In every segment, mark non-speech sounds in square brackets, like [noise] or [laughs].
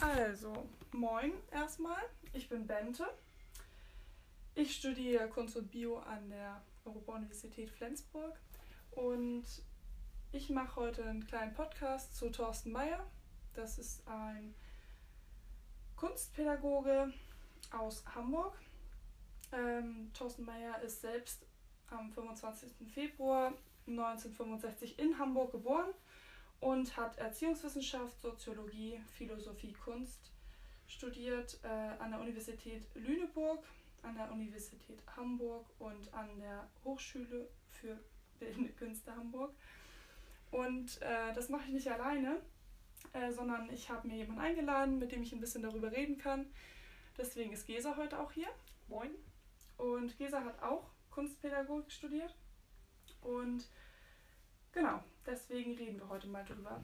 Also, moin erstmal. Ich bin Bente. Ich studiere Kunst und Bio an der Europa-Universität Flensburg und ich mache heute einen kleinen Podcast zu Thorsten Meyer. Das ist ein Kunstpädagoge aus Hamburg. Ähm, Thorsten Meyer ist selbst am 25. Februar 1965 in Hamburg geboren und hat Erziehungswissenschaft, Soziologie, Philosophie, Kunst studiert äh, an der Universität Lüneburg, an der Universität Hamburg und an der Hochschule für Bildende Künste Hamburg. Und äh, das mache ich nicht alleine, äh, sondern ich habe mir jemanden eingeladen, mit dem ich ein bisschen darüber reden kann. Deswegen ist Gesa heute auch hier. Moin. Und Gesa hat auch Kunstpädagogik studiert. Und genau, deswegen reden wir heute mal drüber.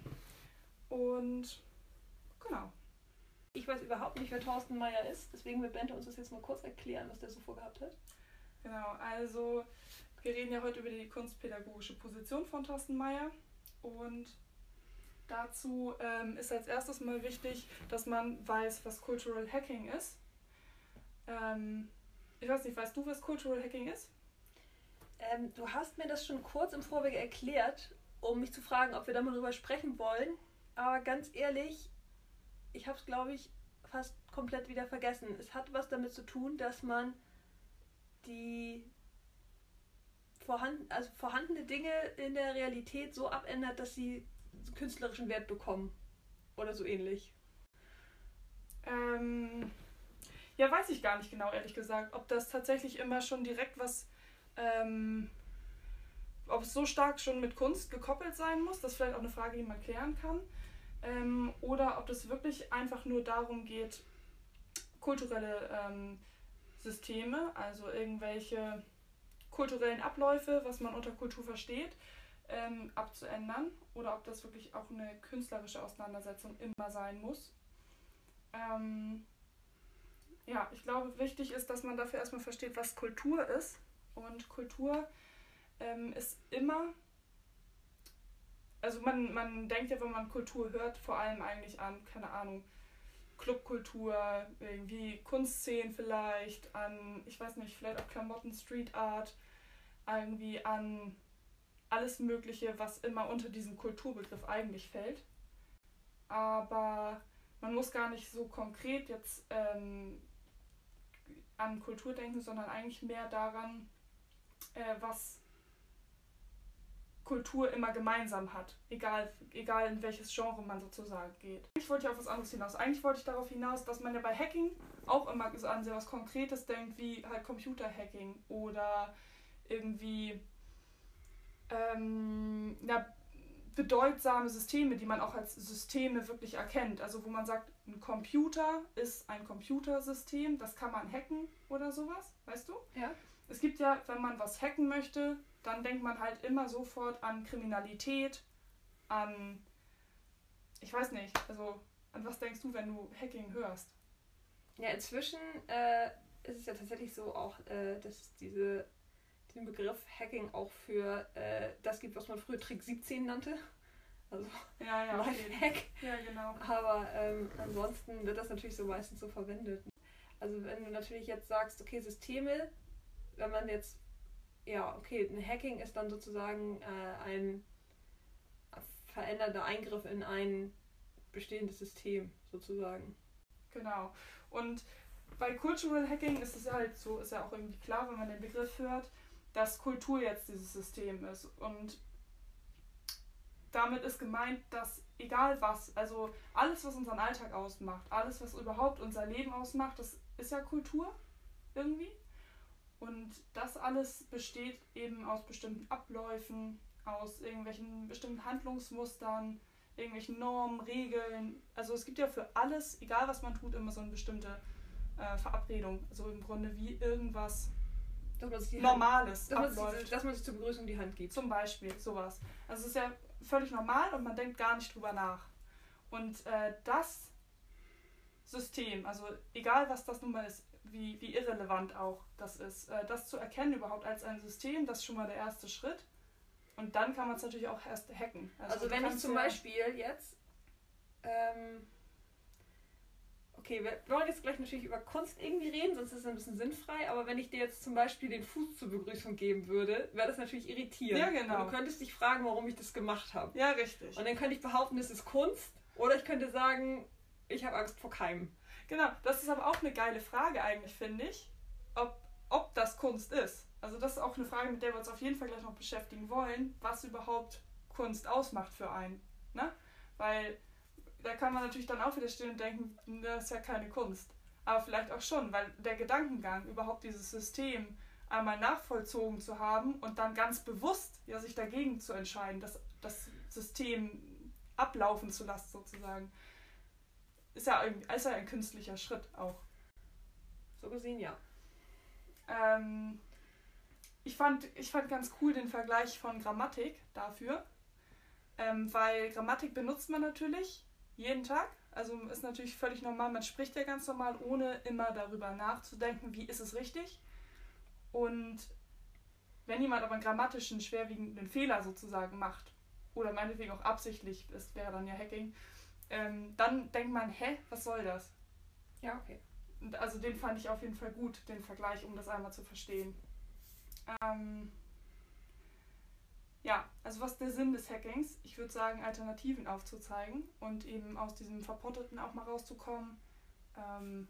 Und genau. Ich weiß überhaupt nicht, wer Thorsten Meyer ist, deswegen wird Bente uns das jetzt mal kurz erklären, was der so vorgehabt hat. Genau, also wir reden ja heute über die kunstpädagogische Position von Thorsten Meyer. Und dazu ähm, ist als erstes mal wichtig, dass man weiß, was Cultural Hacking ist. Ähm, ich weiß nicht, weißt du, was Cultural Hacking ist? Ähm, du hast mir das schon kurz im Vorweg erklärt, um mich zu fragen, ob wir da mal drüber sprechen wollen. Aber ganz ehrlich, ich habe es, glaube ich, fast komplett wieder vergessen. Es hat was damit zu tun, dass man die vorhanden, also vorhandene Dinge in der Realität so abändert, dass sie künstlerischen Wert bekommen. Oder so ähnlich. Ähm, ja, weiß ich gar nicht genau, ehrlich gesagt, ob das tatsächlich immer schon direkt was, ähm, ob es so stark schon mit Kunst gekoppelt sein muss, das ist vielleicht auch eine Frage, die man klären kann, ähm, oder ob es wirklich einfach nur darum geht, kulturelle ähm, Systeme, also irgendwelche kulturellen Abläufe, was man unter Kultur versteht, ähm, abzuändern, oder ob das wirklich auch eine künstlerische Auseinandersetzung immer sein muss. Ähm, ja, ich glaube, wichtig ist, dass man dafür erstmal versteht, was Kultur ist. Und Kultur ähm, ist immer, also man, man denkt ja, wenn man Kultur hört, vor allem eigentlich an, keine Ahnung, Clubkultur, irgendwie Kunstszenen vielleicht, an, ich weiß nicht, vielleicht auch Klamotten, Street Art, irgendwie an alles Mögliche, was immer unter diesen Kulturbegriff eigentlich fällt. Aber man muss gar nicht so konkret jetzt ähm, an Kultur denken, sondern eigentlich mehr daran, äh, was Kultur immer gemeinsam hat, egal, egal in welches Genre man sozusagen geht. Eigentlich wollte ich auf was anderes hinaus. Eigentlich wollte ich darauf hinaus, dass man ja bei Hacking auch immer so an was Konkretes denkt, wie halt Computerhacking oder irgendwie ähm, ja, bedeutsame Systeme, die man auch als Systeme wirklich erkennt. Also wo man sagt, ein Computer ist ein Computersystem, das kann man hacken oder sowas, weißt du? Ja. Es gibt ja, wenn man was hacken möchte, dann denkt man halt immer sofort an Kriminalität, an, ich weiß nicht, also an was denkst du, wenn du Hacking hörst? Ja, inzwischen äh, ist es ja tatsächlich so auch, äh, dass diese den Begriff Hacking auch für äh, das gibt, was man früher Trick 17 nannte. Also ja, ja, Lifehack. Ja, genau. Aber ähm, ansonsten wird das natürlich so meistens so verwendet. Also wenn du natürlich jetzt sagst, okay, Systeme, wenn man jetzt, ja, okay, ein Hacking ist dann sozusagen äh, ein veränderter Eingriff in ein bestehendes System, sozusagen. Genau. Und bei Cultural Hacking ist es halt so, ist ja auch irgendwie klar, wenn man den Begriff hört, dass Kultur jetzt dieses System ist. Und damit ist gemeint, dass egal was, also alles, was unseren Alltag ausmacht, alles, was überhaupt unser Leben ausmacht, das ist ja Kultur irgendwie. Und das alles besteht eben aus bestimmten Abläufen, aus irgendwelchen bestimmten Handlungsmustern, irgendwelchen Normen, Regeln. Also es gibt ja für alles, egal was man tut, immer so eine bestimmte äh, Verabredung. Also im Grunde wie irgendwas Normales Hand, dass, man sich, dass man sich zur Begrüßung die Hand gibt. Zum Beispiel, sowas. Also es ist ja völlig normal und man denkt gar nicht drüber nach. Und äh, das System, also egal was das nun mal ist, wie, wie irrelevant auch das ist, äh, das zu erkennen überhaupt als ein System, das ist schon mal der erste Schritt. Und dann kann man es natürlich auch erst hacken. Also, also wenn ich zum Beispiel jetzt ähm, okay, wir wollen jetzt gleich natürlich über Kunst irgendwie reden, sonst ist es ein bisschen sinnfrei, aber wenn ich dir jetzt zum Beispiel den Fuß zur Begrüßung geben würde, wäre das natürlich irritierend. Ja, genau. Und du könntest dich fragen, warum ich das gemacht habe. Ja, richtig. Und dann könnte ich behaupten, es ist Kunst, oder ich könnte sagen, ich habe Angst vor Keimen. Genau, das ist aber auch eine geile Frage eigentlich, finde ich, ob, ob das Kunst ist. Also das ist auch eine Frage, mit der wir uns auf jeden Fall gleich noch beschäftigen wollen, was überhaupt Kunst ausmacht für einen. Ne? Weil da kann man natürlich dann auch wieder stehen und denken, das ist ja keine Kunst. Aber vielleicht auch schon, weil der Gedankengang, überhaupt dieses System einmal nachvollzogen zu haben und dann ganz bewusst ja, sich dagegen zu entscheiden, das, das System ablaufen zu lassen sozusagen, ist ja, ein, ist ja ein künstlicher Schritt auch. So gesehen, ja. Ähm, ich, fand, ich fand ganz cool den Vergleich von Grammatik dafür, ähm, weil Grammatik benutzt man natürlich jeden Tag. Also ist natürlich völlig normal, man spricht ja ganz normal, ohne immer darüber nachzudenken, wie ist es richtig. Und wenn jemand aber einen grammatischen, schwerwiegenden Fehler sozusagen macht, oder meinetwegen auch absichtlich, das wäre dann ja Hacking, ähm, dann denkt man, hä, was soll das? Ja, okay. Also den fand ich auf jeden Fall gut, den Vergleich, um das einmal zu verstehen. Ähm, ja, also was ist der Sinn des Hackings? Ich würde sagen, Alternativen aufzuzeigen und eben aus diesem Verpotteten auch mal rauszukommen, ähm,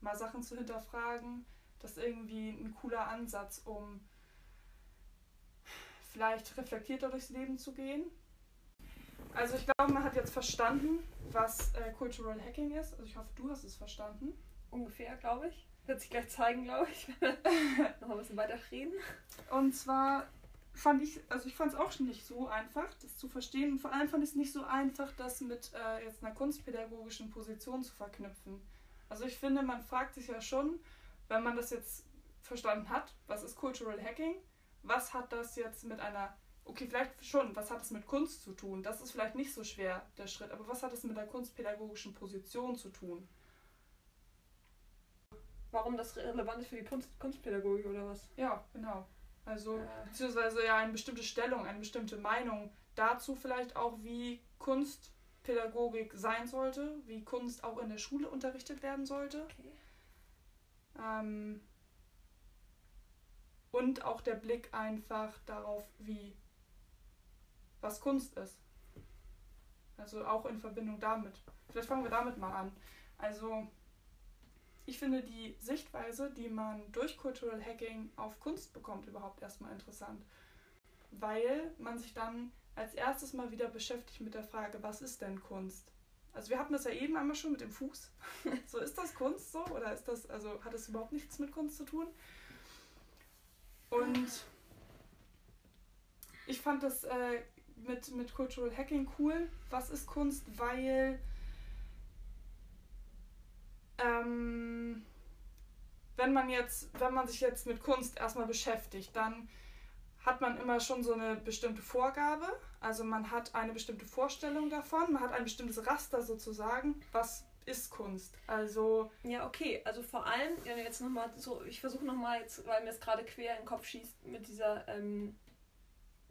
mal Sachen zu hinterfragen. Das ist irgendwie ein cooler Ansatz, um vielleicht reflektierter durchs Leben zu gehen. Also ich glaube, man hat jetzt verstanden, was äh, Cultural Hacking ist. Also ich hoffe, du hast es verstanden. Ungefähr, glaube ich. Wird sich gleich zeigen, glaube ich. [laughs] Noch ein bisschen weiter reden. Und zwar fand ich, also ich fand es auch schon nicht so einfach, das zu verstehen. Und vor allem fand ich es nicht so einfach, das mit äh, jetzt einer kunstpädagogischen Position zu verknüpfen. Also ich finde, man fragt sich ja schon, wenn man das jetzt verstanden hat, was ist Cultural Hacking, was hat das jetzt mit einer, okay, vielleicht schon, was hat es mit Kunst zu tun? Das ist vielleicht nicht so schwer, der Schritt, aber was hat es mit der kunstpädagogischen Position zu tun? Warum das relevant ist für die Kunst Kunstpädagogik oder was? Ja, genau. Also, äh. beziehungsweise ja eine bestimmte Stellung, eine bestimmte Meinung dazu vielleicht auch, wie Kunstpädagogik sein sollte, wie Kunst auch in der Schule unterrichtet werden sollte. Okay. Ähm, und auch der Blick einfach darauf, wie was Kunst ist. Also auch in Verbindung damit. Vielleicht fangen wir damit mal an. Also ich finde die Sichtweise, die man durch Cultural Hacking auf Kunst bekommt, überhaupt erstmal interessant. Weil man sich dann als erstes mal wieder beschäftigt mit der Frage, was ist denn Kunst? Also wir hatten das ja eben einmal schon mit dem Fuß. [laughs] so ist das Kunst so oder ist das also hat das überhaupt nichts mit Kunst zu tun? Und ich fand das äh, mit, mit Cultural Hacking cool. Was ist Kunst? Weil ähm, wenn man jetzt, wenn man sich jetzt mit Kunst erstmal beschäftigt, dann hat man immer schon so eine bestimmte Vorgabe. Also man hat eine bestimmte Vorstellung davon, man hat ein bestimmtes Raster sozusagen, was ist Kunst. Also. Ja, okay. Also vor allem, jetzt nochmal so, ich versuche nochmal jetzt, weil mir es gerade quer in den Kopf schießt mit dieser ähm,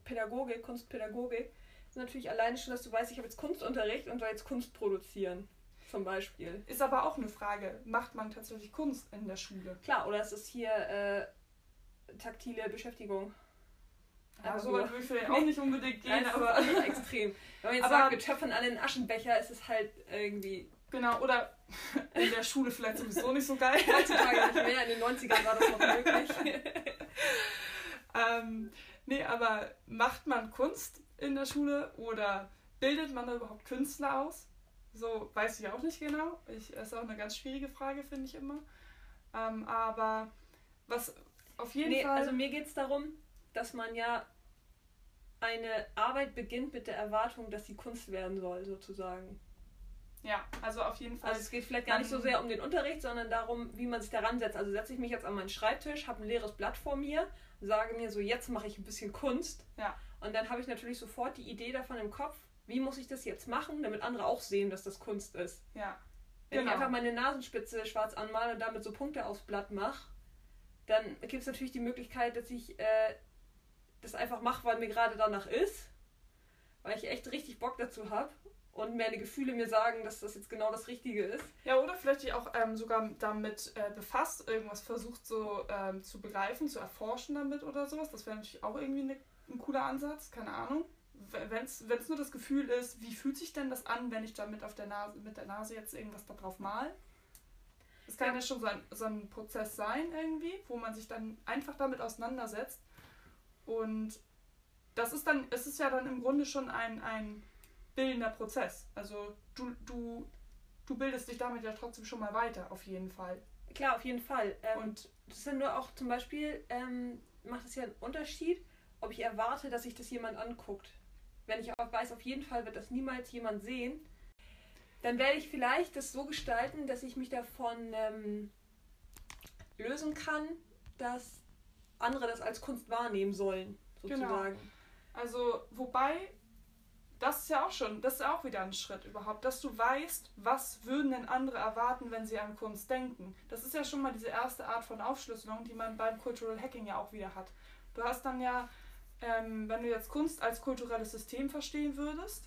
Pädagogik, Kunstpädagogik, ist natürlich alleine schon, dass du weißt, ich habe jetzt Kunstunterricht und soll jetzt Kunst produzieren. Zum Beispiel. Ist aber auch eine Frage, macht man tatsächlich Kunst in der Schule? Klar, oder ist es hier äh, taktile Beschäftigung? Ja, so weit würde ich vielleicht auch nicht unbedingt [laughs] gehen, Nein, aber. extrem. Wenn man jetzt aber sagt, wir töpfern alle einen Aschenbecher, ist es halt irgendwie Genau, oder [laughs] in der Schule vielleicht sowieso nicht so geil. Heutzutage nicht mehr, in den 90ern war das noch möglich. [laughs] ähm, nee, aber macht man Kunst in der Schule oder bildet man da überhaupt Künstler aus? So weiß ich auch nicht genau. Ich, das ist auch eine ganz schwierige Frage, finde ich immer. Ähm, aber was auf jeden nee, Fall. Also mir geht es darum, dass man ja eine Arbeit beginnt mit der Erwartung, dass sie Kunst werden soll, sozusagen. Ja, also auf jeden Fall. Also es geht vielleicht gar nicht so sehr um den Unterricht, sondern darum, wie man sich daran setzt. Also setze ich mich jetzt an meinen Schreibtisch, habe ein leeres Blatt vor mir, sage mir so, jetzt mache ich ein bisschen Kunst. Ja. Und dann habe ich natürlich sofort die Idee davon im Kopf, wie muss ich das jetzt machen, damit andere auch sehen, dass das Kunst ist. Ja. Wenn genau. ich einfach meine Nasenspitze schwarz anmale und damit so Punkte aufs Blatt mache, dann gibt es natürlich die Möglichkeit, dass ich äh, das einfach mache, weil mir gerade danach ist, weil ich echt richtig Bock dazu habe und meine Gefühle mir sagen, dass das jetzt genau das Richtige ist. Ja, oder vielleicht dich auch ähm, sogar damit äh, befasst, irgendwas versucht so ähm, zu begreifen, zu erforschen damit oder sowas. Das wäre natürlich auch irgendwie ne, ein cooler Ansatz, keine Ahnung. Wenn es nur das Gefühl ist, wie fühlt sich denn das an, wenn ich damit auf der Nase, mit der Nase jetzt irgendwas da drauf mal? Das kann ja, ja schon so ein, so ein Prozess sein irgendwie, wo man sich dann einfach damit auseinandersetzt. Und das ist dann, es ist ja dann im Grunde schon ein, ein bildender Prozess. Also du, du, du bildest dich damit ja trotzdem schon mal weiter, auf jeden Fall. Klar, auf jeden Fall. Ähm, und das ist ja nur auch zum Beispiel, ähm, macht es ja einen Unterschied, ob ich erwarte, dass sich das jemand anguckt. Wenn ich auch weiß, auf jeden Fall wird das niemals jemand sehen, dann werde ich vielleicht das so gestalten, dass ich mich davon ähm, lösen kann, dass andere das als Kunst wahrnehmen sollen, sozusagen. Genau. Also, wobei das ist ja auch schon, das ist auch wieder ein Schritt überhaupt, dass du weißt, was würden denn andere erwarten, wenn sie an Kunst denken. Das ist ja schon mal diese erste Art von Aufschlüsselung, die man beim Cultural Hacking ja auch wieder hat. Du hast dann ja, ähm, wenn du jetzt Kunst als kulturelles System verstehen würdest,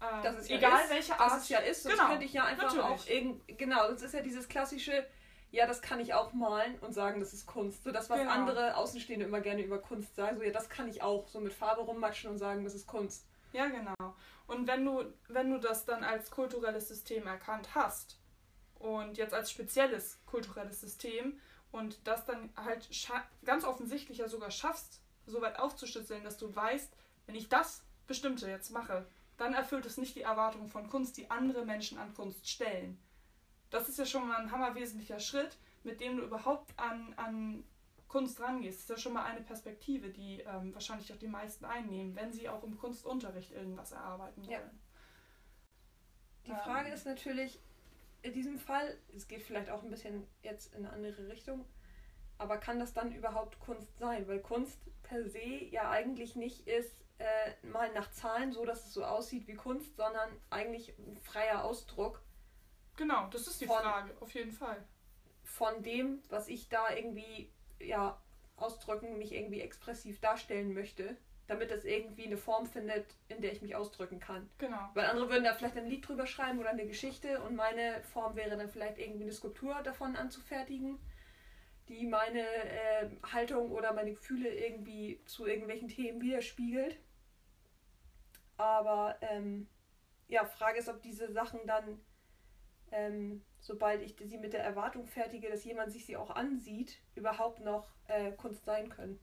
ähm, das ist ja egal ist, welche Art es ja ist, sonst genau, könnte ich ja einfach natürlich. auch irgend, genau, das ist ja dieses klassische, ja, das kann ich auch malen und sagen, das ist Kunst. So das, was genau. andere Außenstehende immer gerne über Kunst sagen, so ja, das kann ich auch, so mit Farbe rummatschen und sagen, das ist Kunst. Ja, genau. Und wenn du, wenn du das dann als kulturelles System erkannt hast und jetzt als spezielles kulturelles System und das dann halt ganz offensichtlich ja sogar schaffst, so weit aufzuschlüsseln, dass du weißt, wenn ich das Bestimmte jetzt mache, dann erfüllt es nicht die Erwartungen von Kunst, die andere Menschen an Kunst stellen. Das ist ja schon mal ein hammerwesentlicher Schritt, mit dem du überhaupt an, an Kunst rangehst, ist ja schon mal eine Perspektive, die ähm, wahrscheinlich auch die meisten einnehmen, wenn sie auch im Kunstunterricht irgendwas erarbeiten wollen. Ja. Die ähm. Frage ist natürlich, in diesem Fall, es geht vielleicht auch ein bisschen jetzt in eine andere Richtung, aber kann das dann überhaupt Kunst sein? Weil Kunst per se ja eigentlich nicht ist, äh, mal nach Zahlen so, dass es so aussieht wie Kunst, sondern eigentlich ein freier Ausdruck. Genau, das ist die von, Frage, auf jeden Fall. Von dem, was ich da irgendwie ja, ausdrücken, mich irgendwie expressiv darstellen möchte, damit es irgendwie eine Form findet, in der ich mich ausdrücken kann. Genau. Weil andere würden da vielleicht ein Lied drüber schreiben oder eine Geschichte und meine Form wäre dann vielleicht irgendwie eine Skulptur davon anzufertigen, die meine äh, Haltung oder meine Gefühle irgendwie zu irgendwelchen Themen widerspiegelt. Aber ähm, ja, Frage ist, ob diese Sachen dann ähm, sobald ich sie mit der Erwartung fertige, dass jemand sich sie auch ansieht, überhaupt noch äh, Kunst sein können.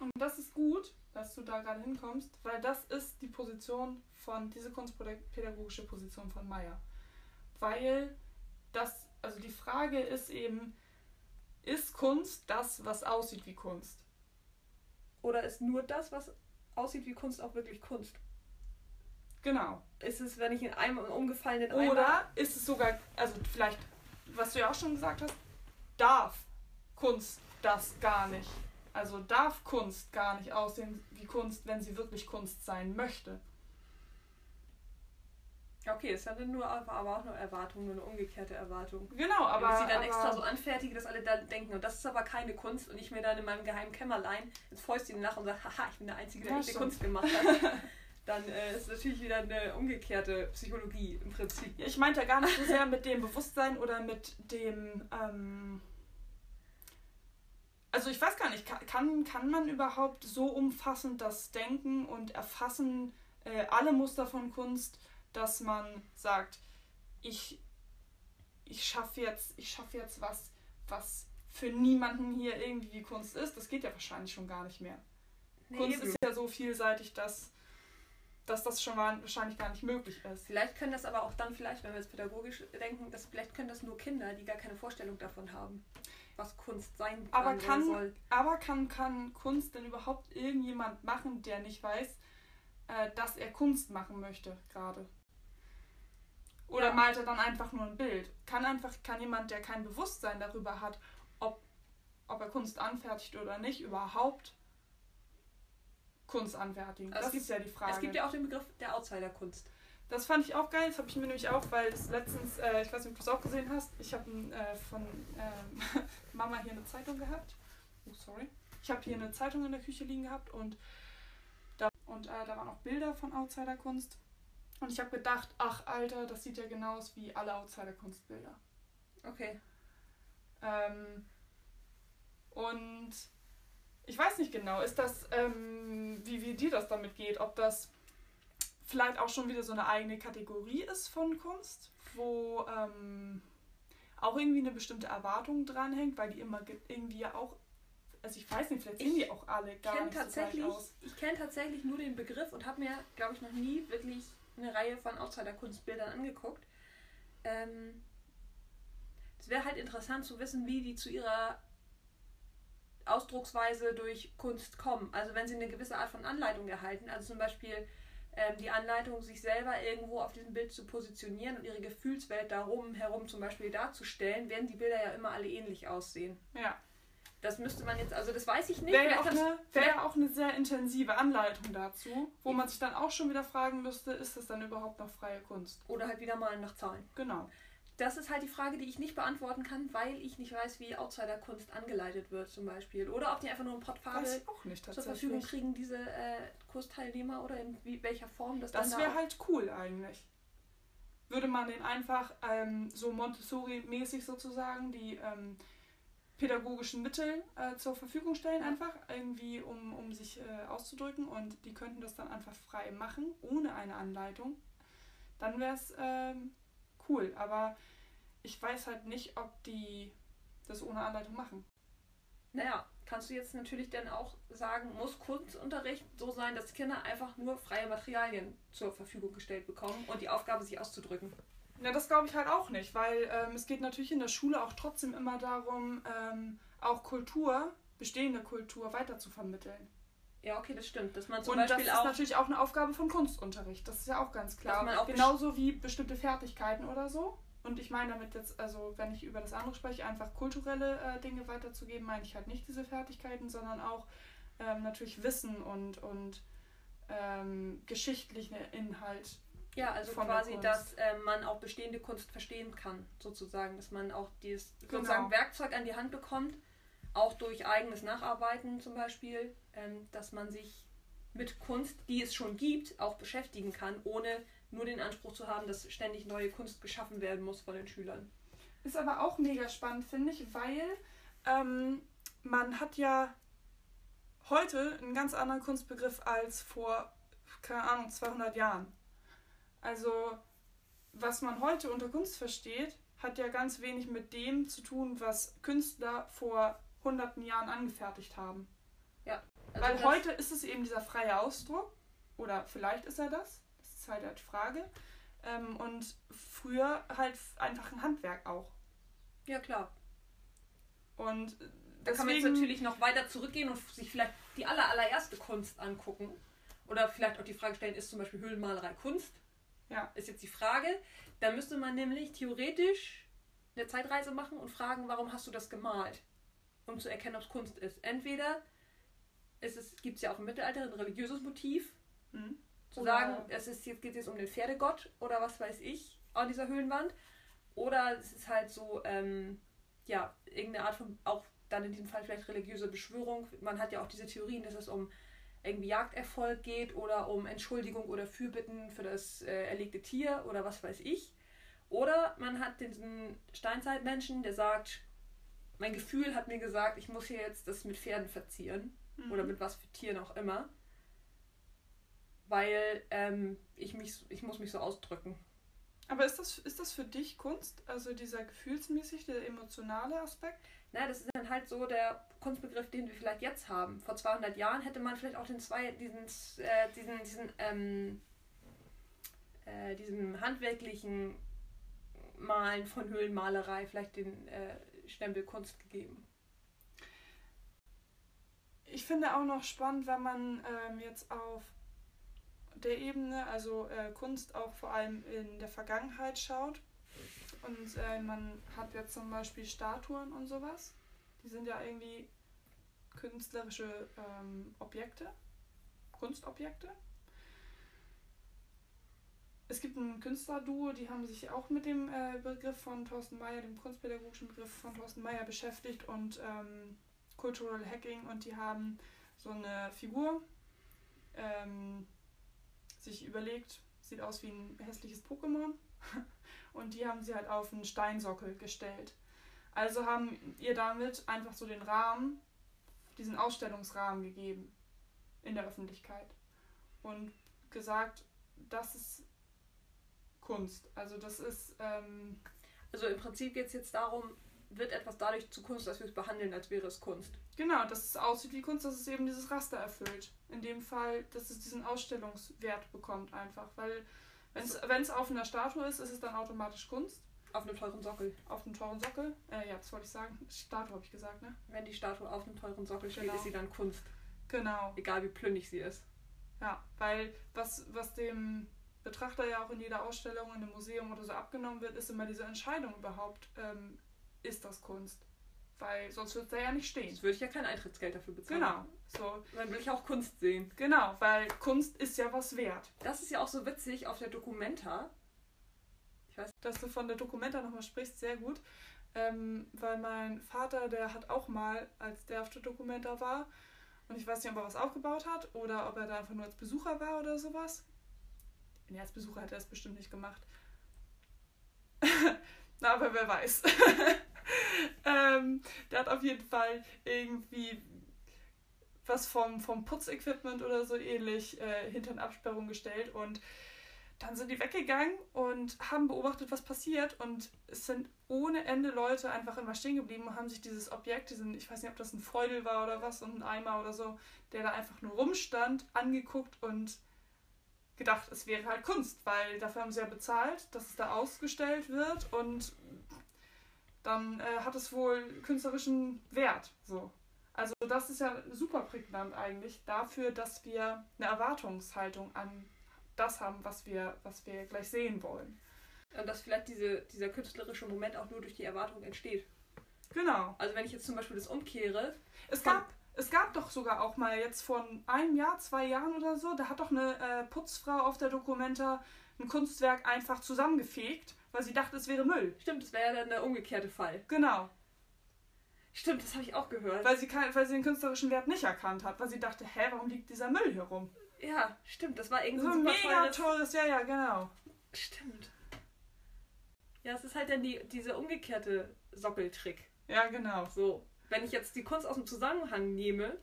Und das ist gut, dass du da gerade hinkommst, weil das ist die Position von, diese kunstpädagogische Position von Meyer. Weil das, also die Frage ist eben, ist Kunst das, was aussieht wie Kunst? Oder ist nur das, was aussieht wie Kunst, auch wirklich Kunst? Genau. Ist es, wenn ich in einem umgefallenen Eimer... Oder ist es sogar, also vielleicht, was du ja auch schon gesagt hast, darf Kunst das gar nicht. Also darf Kunst gar nicht aussehen wie Kunst, wenn sie wirklich Kunst sein möchte. Okay, ist ja nur aber auch eine Erwartung, nur eine umgekehrte Erwartung. Genau, aber. Wenn ich sie dann extra so anfertige, dass alle da denken, und das ist aber keine Kunst, und ich mir dann in meinem geheimen Kämmerlein ins Fäustchen nach und sage, haha, ich bin der Einzige, der echte Kunst gemacht hat. [laughs] dann äh, ist natürlich wieder eine umgekehrte Psychologie im Prinzip. Ich meinte ja gar nicht so sehr mit dem Bewusstsein oder mit dem. Ähm also ich weiß gar nicht, kann, kann man überhaupt so umfassend das Denken und Erfassen äh, alle Muster von Kunst, dass man sagt, ich, ich schaffe jetzt, schaff jetzt was, was für niemanden hier irgendwie wie Kunst ist. Das geht ja wahrscheinlich schon gar nicht mehr. Nee, Kunst ist ja so vielseitig, dass dass das schon wahrscheinlich gar nicht möglich ist. Vielleicht können das aber auch dann vielleicht, wenn wir jetzt pädagogisch denken, dass vielleicht können das nur Kinder, die gar keine Vorstellung davon haben, was Kunst sein kann aber kann, soll. Aber kann, kann Kunst denn überhaupt irgendjemand machen, der nicht weiß, äh, dass er Kunst machen möchte gerade? Oder ja. malt er dann einfach nur ein Bild? Kann einfach, kann jemand, der kein Bewusstsein darüber hat, ob, ob er Kunst anfertigt oder nicht, überhaupt Kunst anfertigen? Also das ist ja die Frage. Es gibt ja auch den Begriff der Outsider-Kunst. Das fand ich auch geil, das habe ich mir nämlich auch, weil es letztens, äh, ich weiß nicht, ob du es auch gesehen hast, ich habe äh, von äh, [laughs] Mama hier eine Zeitung gehabt. Oh, sorry. Ich habe hier eine Zeitung in der Küche liegen gehabt und da, und, äh, da waren auch Bilder von Outsider-Kunst. Und ich habe gedacht, ach Alter, das sieht ja genau aus wie alle Outsider-Kunstbilder. Okay. Ähm, und ich weiß nicht genau, ist das, ähm, wie, wie dir das damit geht, ob das vielleicht auch schon wieder so eine eigene Kategorie ist von Kunst, wo ähm, auch irgendwie eine bestimmte Erwartung dranhängt, weil die immer irgendwie ja auch, also ich weiß nicht, vielleicht sehen die auch alle gar kenn nicht tatsächlich, so aus. Ich kenne tatsächlich nur den Begriff und habe mir, glaube ich, noch nie wirklich eine Reihe von Outsider-Kunstbildern angeguckt. Ähm, es wäre halt interessant zu wissen, wie die zu ihrer Ausdrucksweise durch Kunst kommen. Also wenn sie eine gewisse Art von Anleitung erhalten, also zum Beispiel ähm, die Anleitung, sich selber irgendwo auf diesem Bild zu positionieren und ihre Gefühlswelt darum herum zum Beispiel darzustellen, werden die Bilder ja immer alle ähnlich aussehen. Ja. Das müsste man jetzt, also das weiß ich nicht. Wäre ja auch, das- eine, wäre ja auch eine sehr intensive Anleitung dazu, wo man sich dann auch schon wieder fragen müsste, ist das dann überhaupt noch freie Kunst? Oder halt wieder mal nach Zahlen. Genau. Das ist halt die Frage, die ich nicht beantworten kann, weil ich nicht weiß, wie Outsider-Kunst angeleitet wird zum Beispiel. Oder ob die einfach nur ein Portfolio zur. Verfügung kriegen, diese äh, Kursteilnehmer oder in wie, welcher Form das, Das wäre da halt cool eigentlich. Würde man den einfach ähm, so Montessori-mäßig sozusagen die ähm, pädagogischen Mittel äh, zur Verfügung stellen, einfach irgendwie, um, um sich äh, auszudrücken und die könnten das dann einfach frei machen, ohne eine Anleitung, dann wäre es ähm, cool. Aber ich weiß halt nicht, ob die das ohne Anleitung machen. Naja, kannst du jetzt natürlich dann auch sagen, muss Kunstunterricht so sein, dass Kinder einfach nur freie Materialien zur Verfügung gestellt bekommen und die Aufgabe, sich auszudrücken. Ja, das glaube ich halt auch nicht, weil ähm, es geht natürlich in der Schule auch trotzdem immer darum, ähm, auch Kultur, bestehende Kultur weiter zu vermitteln. Ja, okay, das stimmt. Dass man zum Und das Beispiel ist auch. natürlich auch eine Aufgabe von Kunstunterricht, das ist ja auch ganz klar. Auch Genauso wie bestimmte Fertigkeiten oder so. Und ich meine damit jetzt, also wenn ich über das andere spreche, einfach kulturelle äh, Dinge weiterzugeben, meine ich halt nicht diese Fertigkeiten, sondern auch ähm, natürlich Wissen und, und ähm, geschichtlichen Inhalt. Ja, also quasi, dass äh, man auch bestehende Kunst verstehen kann, sozusagen. Dass man auch dieses Genau. sozusagen Werkzeug an die Hand bekommt, auch durch eigenes Nacharbeiten zum Beispiel, ähm, dass man sich mit Kunst, die es schon gibt, auch beschäftigen kann, ohne nur den Anspruch zu haben, dass ständig neue Kunst geschaffen werden muss von den Schülern. Ist aber auch mega spannend, finde ich, weil ähm, man hat ja heute einen ganz anderen Kunstbegriff als vor, keine Ahnung, 200 Jahren. Also, was man heute unter Kunst versteht, hat ja ganz wenig mit dem zu tun, was Künstler vor hunderten Jahren angefertigt haben. Also Weil heute ist es eben dieser freie Ausdruck, oder vielleicht ist er das, das ist halt die Frage. Ähm, und früher halt einfach ein Handwerk auch. Ja, klar. Und Da kann man jetzt natürlich noch weiter zurückgehen und sich vielleicht die aller, allererste Kunst angucken. Oder vielleicht auch die Frage stellen, ist zum Beispiel Höhlenmalerei Kunst? Ja. Ist jetzt die Frage. Da müsste man nämlich theoretisch eine Zeitreise machen und fragen, warum hast du das gemalt? Um zu erkennen, ob es Kunst ist. Entweder gibt es ja auch im Mittelalter ein religiöses Motiv, Hm? zu Oder- sagen, es ist, jetzt geht es jetzt um den Pferdegott oder was weiß ich an dieser Höhlenwand. Oder es ist halt so, ähm, ja, irgendeine Art von, auch dann in diesem Fall vielleicht religiöse Beschwörung. Man hat ja auch diese Theorien, dass es um irgendwie Jagderfolg geht oder um Entschuldigung oder Fürbitten für das äh, erlegte Tier oder was weiß ich. Oder man hat diesen Steinzeitmenschen, der sagt, mein Gefühl hat mir gesagt, ich muss hier jetzt das mit Pferden verzieren Mhm. oder mit was für Tieren auch immer. Weil ähm, ich, mich, ich muss mich so ausdrücken. Aber ist das, ist das für dich Kunst? Also dieser gefühlsmäßig, der emotionale Aspekt? Na, das ist dann halt so der Kunstbegriff, den wir vielleicht jetzt haben. Vor 200 Jahren hätte man vielleicht auch den zwei, diesen, äh, diesen, diesen, ähm, äh, diesem handwerklichen Malen von Höhlenmalerei vielleicht den äh, Stempel Kunst gegeben. Ich finde auch noch spannend, wenn man ähm, jetzt auf der Ebene, also äh, Kunst auch vor allem in der Vergangenheit schaut. Und äh, man hat jetzt zum Beispiel Statuen und sowas. Die sind ja irgendwie künstlerische ähm, Objekte, Kunstobjekte. Es gibt ein Künstlerduo, die haben sich auch mit dem äh, Begriff von Thorsten Mayer, dem kunstpädagogischen Begriff von Thorsten Mayer beschäftigt und ähm, Cultural Hacking und die haben so eine Figur ähm, sich überlegt, sieht aus wie ein hässliches Pokémon. [laughs] Und die haben sie halt auf einen Steinsockel gestellt. Also haben ihr damit einfach so den Rahmen, diesen Ausstellungsrahmen gegeben in der Öffentlichkeit. Und gesagt, das ist Kunst. Also das ist. Ähm, also im Prinzip geht es jetzt darum, wird etwas dadurch zu Kunst, dass wir es behandeln, als wäre es Kunst. Genau, dass es aussieht wie Kunst, dass es eben dieses Raster erfüllt. In dem Fall, dass es diesen Ausstellungswert bekommt einfach. Weil wenn es auf einer Statue ist, ist es dann automatisch Kunst. Auf einem teuren Sockel. Auf einem teuren Sockel? Äh, ja, das wollte ich sagen. Statue habe ich gesagt, ne? Wenn die Statue auf einem teuren Sockel steht, genau. ist sie dann Kunst. Genau. Egal wie plünnig sie ist. Ja, weil was, was dem Betrachter ja auch in jeder Ausstellung, in einem Museum oder so abgenommen wird, ist immer diese Entscheidung überhaupt, ähm, ist das Kunst? Weil sonst würde es da ja nicht stehen. Sonst würde ich ja kein Eintrittsgeld dafür bezahlen. Genau. So. Dann will ich auch Kunst sehen. Genau, weil Kunst ist ja was wert. Das ist ja auch so witzig auf der Documenta. Ich weiß, dass du von der Documenta nochmal sprichst, sehr gut. Ähm, weil mein Vater, der hat auch mal, als der auf der Documenta war, und ich weiß nicht, ob er was aufgebaut hat oder ob er da einfach nur als Besucher war oder sowas. Nee, als hat er es bestimmt nicht gemacht. [laughs] Na, aber wer weiß. [laughs] ähm, der hat auf jeden Fall irgendwie was vom, vom Putzequipment oder so ähnlich äh, hinter eine Absperrung gestellt und dann sind die weggegangen und haben beobachtet, was passiert und es sind ohne Ende Leute einfach immer stehen geblieben und haben sich dieses Objekt, diesen, ich weiß nicht, ob das ein Feudel war oder was und ein Eimer oder so, der da einfach nur rumstand, angeguckt und gedacht, es wäre halt Kunst, weil dafür haben sie ja bezahlt, dass es da ausgestellt wird und dann äh, hat es wohl künstlerischen Wert. So. Also das ist ja super prägnant eigentlich dafür, dass wir eine Erwartungshaltung an das haben, was wir, was wir gleich sehen wollen. Und dass vielleicht diese, dieser künstlerische Moment auch nur durch die Erwartung entsteht. Genau. Also wenn ich jetzt zum Beispiel das umkehre. Es gab, es gab doch sogar auch mal jetzt vor einem Jahr, zwei Jahren oder so, da hat doch eine äh, Putzfrau auf der Dokumenta ein Kunstwerk einfach zusammengefegt, weil sie dachte, es wäre Müll. Stimmt, das wäre ja dann der umgekehrte Fall. Genau. Stimmt, das habe ich auch gehört. Weil sie, kein, weil sie den künstlerischen Wert nicht erkannt hat, weil sie dachte, hä, warum liegt dieser Müll hier rum? Ja, stimmt, das war irgendwie so ein mega teures... teures, ja, ja, genau. Stimmt. Ja, es ist halt dann die, dieser umgekehrte Sockeltrick. Ja, genau. So, wenn ich jetzt die Kunst aus dem Zusammenhang nehme,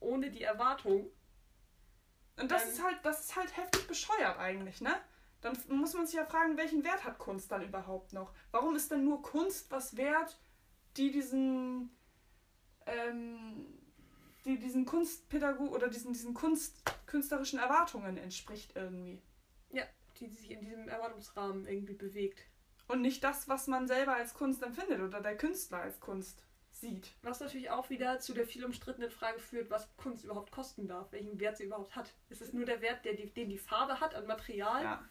ohne die Erwartung. Und das ist halt, das ist halt heftig bescheuert eigentlich, ne? Dann muss man sich ja fragen, welchen Wert hat Kunst dann überhaupt noch? Warum ist denn nur Kunst was wert, die diesen, ähm, die diesen Kunstpädagog oder diesen, diesen Kunst, künstlerischen Erwartungen entspricht irgendwie? Ja, die sich in diesem Erwartungsrahmen irgendwie bewegt. Und nicht das, was man selber als Kunst empfindet oder der Künstler als Kunst sieht. Was natürlich auch wieder zu der viel umstrittenen Frage führt, was Kunst überhaupt kosten darf, welchen Wert sie überhaupt hat. Ist es nur der Wert, der die, den die Farbe hat an Material? Ja.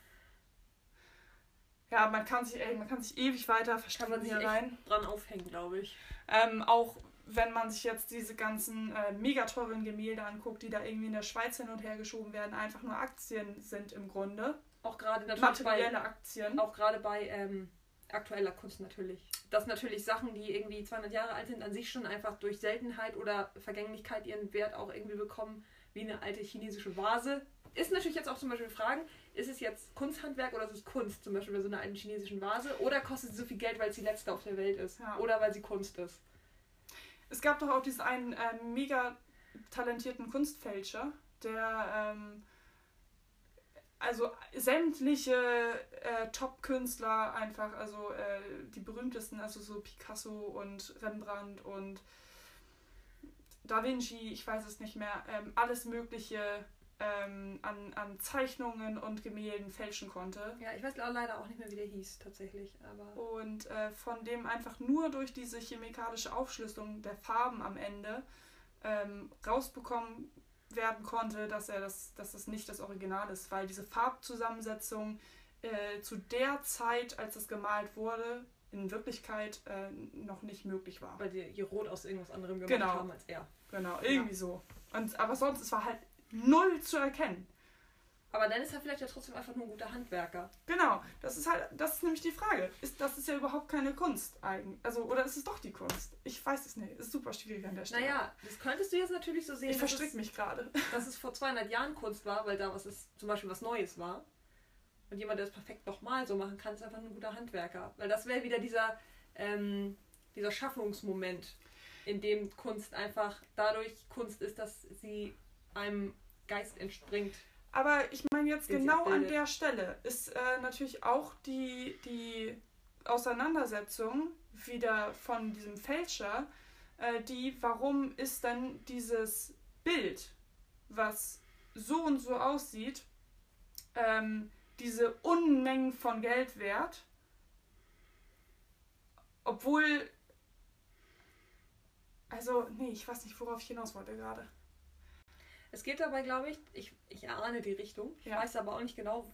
Ja, man kann sich, ey, man kann sich ewig weiter verstricken hier rein. dran aufhängen, glaube ich. Ähm, auch wenn man sich jetzt diese ganzen äh, mega teuren Gemälde anguckt, die da irgendwie in der Schweiz hin und her geschoben werden, einfach nur Aktien sind im Grunde. Auch gerade natürlich Materielle bei, Aktien. Auch gerade bei ähm, aktueller Kunst natürlich. Dass natürlich Sachen, die irgendwie 200 Jahre alt sind, an sich schon einfach durch Seltenheit oder Vergänglichkeit ihren Wert auch irgendwie bekommen, wie eine alte chinesische Vase. Ist natürlich jetzt auch zum Beispiel Fragen, ist es jetzt Kunsthandwerk oder ist es Kunst, zum Beispiel bei so einer alten chinesischen Vase? Oder kostet sie so viel Geld, weil es die letzte auf der Welt ist? Ja. Oder weil sie Kunst ist? Es gab doch auch diesen einen äh, mega talentierten Kunstfälscher, der ähm, also sämtliche äh, Top-Künstler einfach, also äh, die berühmtesten, also so Picasso und Rembrandt und Da Vinci, ich weiß es nicht mehr, ähm, alles Mögliche ähm, an, an Zeichnungen und Gemälden fälschen konnte. Ja, ich weiß leider auch nicht mehr, wie der hieß tatsächlich. Aber und äh, von dem einfach nur durch diese chemikalische Aufschlüsselung der Farben am Ende ähm, rausbekommen werden konnte, dass er das, dass das nicht das Original ist, weil diese Farbzusammensetzung äh, zu der Zeit, als es gemalt wurde, in Wirklichkeit äh, noch nicht möglich war. Weil die hier rot aus irgendwas anderem gemacht genau. haben als er. Genau, irgendwie ja. so. Und, aber sonst, es war halt null zu erkennen. Aber dann ist er vielleicht ja trotzdem einfach nur ein guter Handwerker. Genau, das ist halt, das ist nämlich die Frage. Ist, das ist ja überhaupt keine Kunst eigentlich. Also, oder ist es doch die Kunst? Ich weiß es nicht. Ist super schwierig an der Stelle. Naja, das könntest du jetzt natürlich so sehen. Ich verstricke mich gerade. Dass es vor 200 Jahren Kunst war, weil da was ist, zum Beispiel was Neues war. Und jemand, der es perfekt nochmal so machen kann, ist einfach ein guter Handwerker. Weil das wäre wieder dieser, ähm, dieser Schaffungsmoment, in dem Kunst einfach dadurch Kunst ist, dass sie einem Geist entspringt. Aber ich meine jetzt genau an der Stelle ist äh, natürlich auch die, die Auseinandersetzung wieder von diesem Fälscher, äh, die, warum ist dann dieses Bild, was so und so aussieht, ähm, diese Unmengen von Geld wert, obwohl, also, nee, ich weiß nicht, worauf ich hinaus wollte gerade. Es geht dabei, glaube ich, ich, ich erahne die Richtung, ich ja. weiß aber auch nicht genau,